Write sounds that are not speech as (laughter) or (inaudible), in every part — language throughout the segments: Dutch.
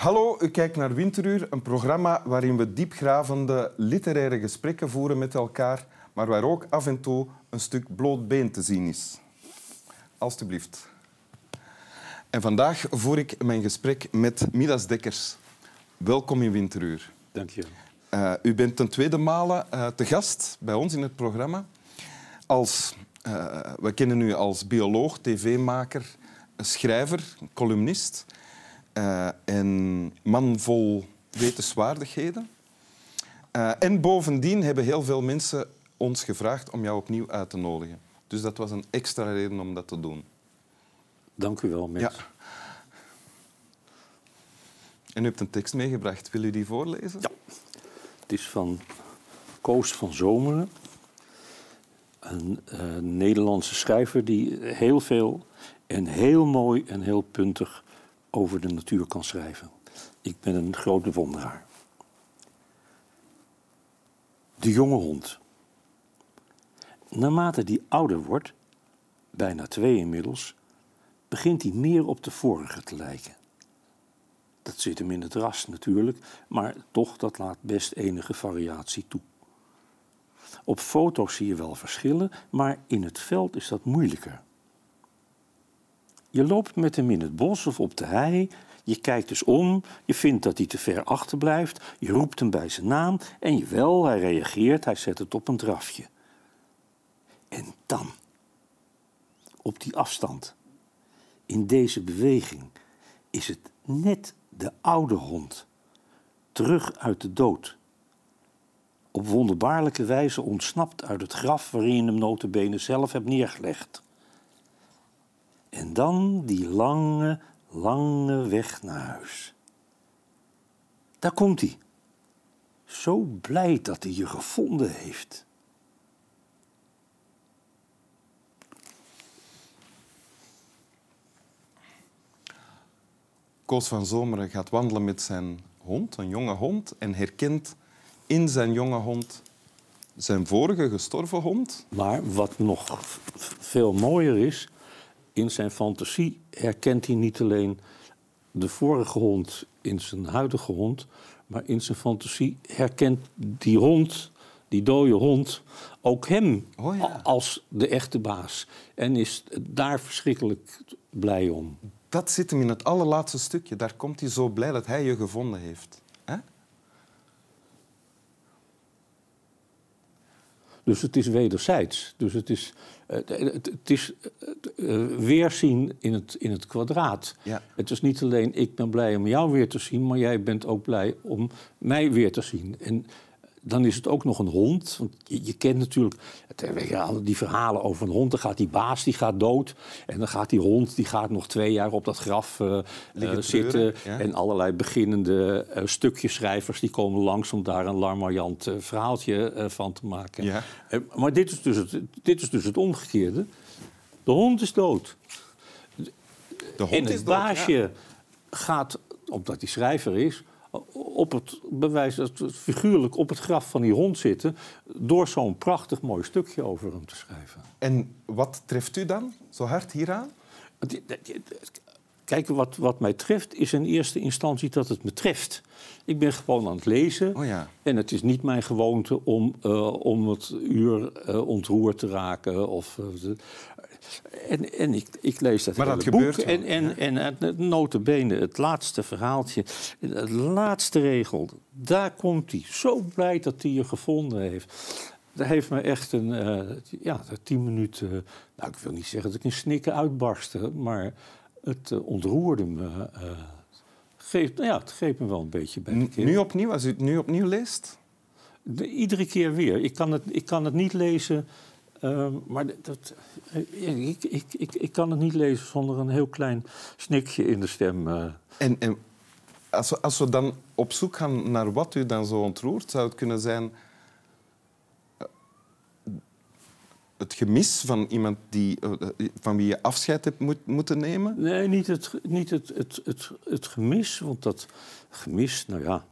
Hallo, u kijkt naar Winteruur, een programma waarin we diepgravende literaire gesprekken voeren met elkaar, maar waar ook af en toe een stuk bloot been te zien is. Alsjeblieft. En vandaag voer ik mijn gesprek met Midas Dekkers. Welkom in Winteruur. Dank je. Uh, u bent ten tweede malen uh, te gast bij ons in het programma. Als, uh, we kennen u als bioloog, tv-maker, schrijver, columnist en man vol wetenswaardigheden. en bovendien hebben heel veel mensen ons gevraagd om jou opnieuw uit te nodigen. Dus dat was een extra reden om dat te doen. Dank u wel, Mens. Ja. En u hebt een tekst meegebracht. Wil u die voorlezen? Ja. Het is van Koos van Zomeren. Een uh, Nederlandse schrijver die heel veel en heel mooi en heel puntig over de natuur kan schrijven. Ik ben een groot bewonderaar. De jonge hond. Naarmate die ouder wordt, bijna twee inmiddels, begint hij meer op de vorige te lijken. Dat zit hem in het ras natuurlijk, maar toch, dat laat best enige variatie toe. Op foto's zie je wel verschillen, maar in het veld is dat moeilijker. Je loopt met hem in het bos of op de hei, je kijkt dus om, je vindt dat hij te ver achterblijft, je roept hem bij zijn naam en jawel, hij reageert, hij zet het op een drafje. En dan, op die afstand, in deze beweging, is het net de oude hond, terug uit de dood. Op wonderbaarlijke wijze ontsnapt uit het graf waarin je hem notabene zelf hebt neergelegd. En dan die lange, lange weg naar huis. Daar komt hij. Zo blij dat hij je gevonden heeft. Koos van Zomeren gaat wandelen met zijn hond, een jonge hond, en herkent in zijn jonge hond zijn vorige gestorven hond. Maar wat nog veel mooier is, in zijn fantasie herkent hij niet alleen de vorige hond in zijn huidige hond, maar in zijn fantasie herkent die hond, die dode hond, ook hem oh ja. als de echte baas. En is daar verschrikkelijk blij om dat zit hem in het allerlaatste stukje. Daar komt hij zo blij dat hij je gevonden heeft. Dus het is wederzijds. Dus het is, uh, het, is uh, weerzien in het, in het kwadraat. Ja. Het is niet alleen ik ben blij om jou weer te zien, maar jij bent ook blij om mij weer te zien. En dan is het ook nog een hond. Want je, je kent natuurlijk ja, die verhalen over een hond. Dan gaat die baas die gaat dood. En dan gaat die hond die gaat nog twee jaar op dat graf uh, zitten. En allerlei beginnende uh, stukjeschrijvers die komen langs om daar een larmoyant uh, verhaaltje van te maken. Ja. maar dit is, dus het, dit is dus het omgekeerde. De hond is dood. De hond en het is baasje gaat, omdat hij schrijver is op het bewijs, figuurlijk op het graf van die hond zitten, door zo'n prachtig mooi stukje over hem te schrijven. En wat treft u dan zo hard hieraan? Kijk, wat, wat mij treft is in eerste instantie dat het me treft. Ik ben gewoon aan het lezen. Oh ja. En het is niet mijn gewoonte om, uh, om het uur uh, ontroerd te raken. Of, uh, en, en ik, ik lees dat, maar dat boek. Gebeurt en, en, en het notabene, het laatste verhaaltje, de laatste regel, daar komt hij. Zo blij dat hij je gevonden heeft. Dat heeft me echt een, uh, ja, tien minuten, nou ik wil niet zeggen dat ik in snikken uitbarstte, maar het uh, ontroerde me. Geeft, nou ja, het geeft me wel een beetje bij. Nu opnieuw, als u het nu opnieuw leest? De, iedere keer weer. Ik kan het, ik kan het niet lezen Ehm, maar dat, eh, ik, ik, ik, ik kan het niet lezen zonder een heel klein snikje in de stem. Uh. En, en als, we, als we dan op zoek gaan naar wat u dan zo ontroert, zou het kunnen zijn eh, het gemis van iemand die, van wie je afscheid hebt moet, moeten nemen? Nee, niet, het, niet het, het, het, het gemis. Want dat gemis, nou ja,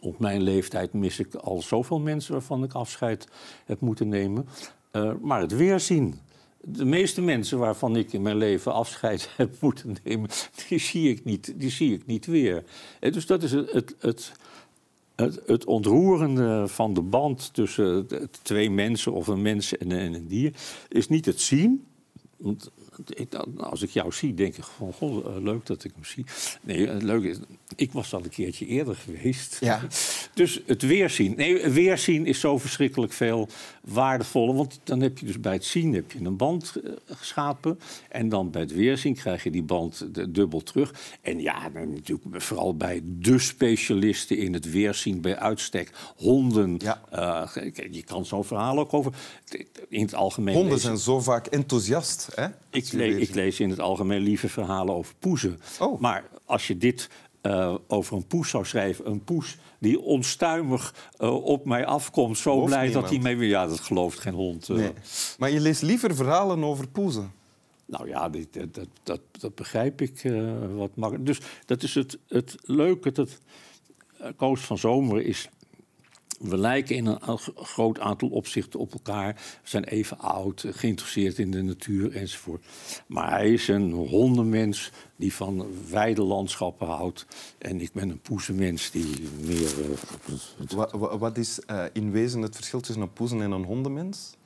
op mijn leeftijd mis ik al zoveel mensen waarvan ik afscheid heb moeten nemen. Uh, maar het weerzien. de meeste mensen waarvan ik in mijn leven afscheid (laughs) heb moeten nemen, die zie ik niet, die zie ik niet weer. En dus dat is het, het, het, het, het ontroerende van de band tussen twee mensen of een mens en een, een dier, is niet het zien. Want ik, als ik jou zie, denk ik van, goh, eh, leuk dat ik hem zie. Nee, eh, leuk is, ik was al een keertje eerder geweest. Ja. (laughs) Dus het weerzien. Nee, weerzien is zo verschrikkelijk veel waardevoller. Want dan heb je dus bij het zien heb je een band eh, geschapen. En dan bij het weerzien krijg je die band dubbel terug. En ja, natuurlijk vooral bij de specialisten in het weerzien bij uitstek. Honden. Ja. je kan zo'n verhaal ook over... In het algemeen Honden zijn zo vaak enthousiast. Hè? Ik, ik, lees in het algemeen lieve verhalen over poezen. Oh. Maar als je dit uh, over een poes zou schrijven, een poes die onstuimig uh, op mij afkomt, zo blij dat hij mij weer. Ja, dat gelooft geen hond. Uh. Nee. Maar je leest liever verhalen over poezen? Nou ja, dit, dat, dat, dat, begrijp ik wat makkelijk. Dus dat is het, het leuke. Dat, Koos van Zomer is we lijken in een groot aantal opzichten op elkaar. We zijn even oud, geïnteresseerd in de natuur enzovoort. Maar hij is een hondenmens die van wijde landschappen houdt. En ik ben een poezenmens die meer... Uh, wat, wat, is uh, in wezen het verschil tussen een poezen en een hondenmens?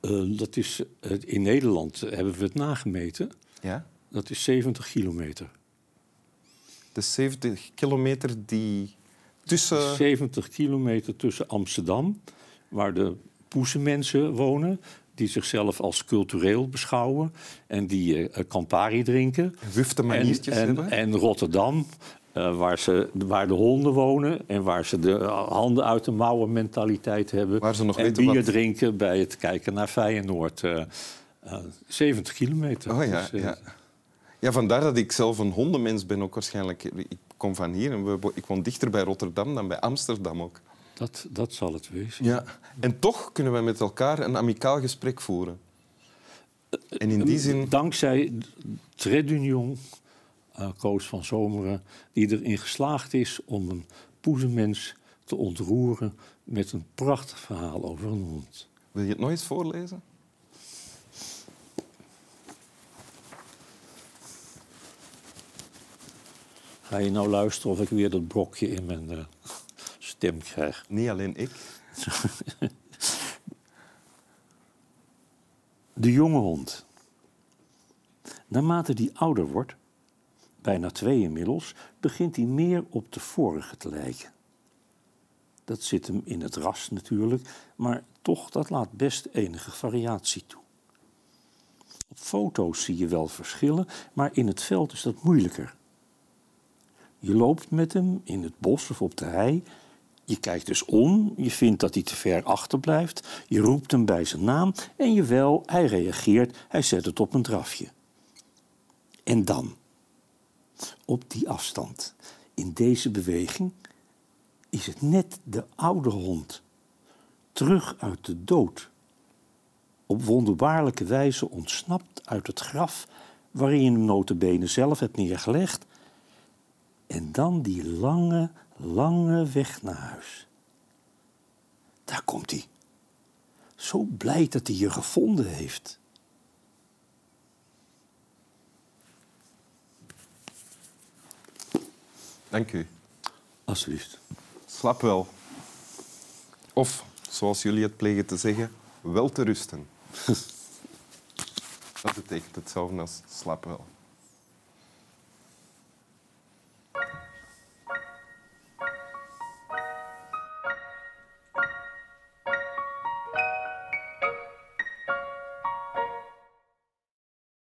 Uh, dat is, in Nederland hebben we het nagemeten. Ja? Dat is 70 kilometer. De 70 kilometer die tussen... 70 kilometer tussen Amsterdam, waar de poesenmensen wonen die zichzelf als cultureel beschouwen en die uh, Campari drinken. Wufte maniertjes en, hebben. En Rotterdam, uh, waar, ze, waar de honden wonen en waar ze de handen uit de mouwen mentaliteit hebben. Waar ze nog en bier wat... drinken bij het kijken naar Feyenoord. Uh, 70 kilometer. Oh ja, dus, ja. Ja, vandaar dat ik zelf een hondenmens ben ook waarschijnlijk. Ik kom van hier en we, ik woon dichter bij Rotterdam dan bij Amsterdam ook. Dat, dat zal het wezen. Ja. En toch kunnen we met elkaar een amicaal gesprek voeren. En in die zin... Dankzij Tred Union, uh, Koos van Zomeren, die erin geslaagd is om een poezenmens te ontroeren met een prachtig verhaal over een hond. Wil je het nog eens voorlezen? Ga je nou luisteren of ik weer dat brokje in mijn uh, stem krijg? Niet alleen ik. (laughs) De jonge hond. Naarmate die ouder wordt, bijna twee inmiddels, begint hij meer op de vorige te lijken. Dat zit hem in het ras natuurlijk, maar toch, dat laat best enige variatie toe. Op foto's zie je wel verschillen, maar in het veld is dat moeilijker. Je loopt met hem in het bos of op de hei. Je kijkt dus om, je vindt dat hij te ver achterblijft. Je roept hem bij zijn naam en jawel, hij reageert, hij zet het op een drafje. En dan, op die afstand, in deze beweging, is het net de oude hond, terug uit de dood. Op wonderbaarlijke wijze ontsnapt uit het graf waarin je hem notabene zelf hebt neergelegd en dan die lange, lange weg naar huis. Daar komt hij. Zo blij dat hij je gevonden heeft. Dank u. Alsjeblieft. Slap wel. Of, zoals jullie het plegen te zeggen, wel te rusten. (laughs) Dat betekent hetzelfde als slap wel.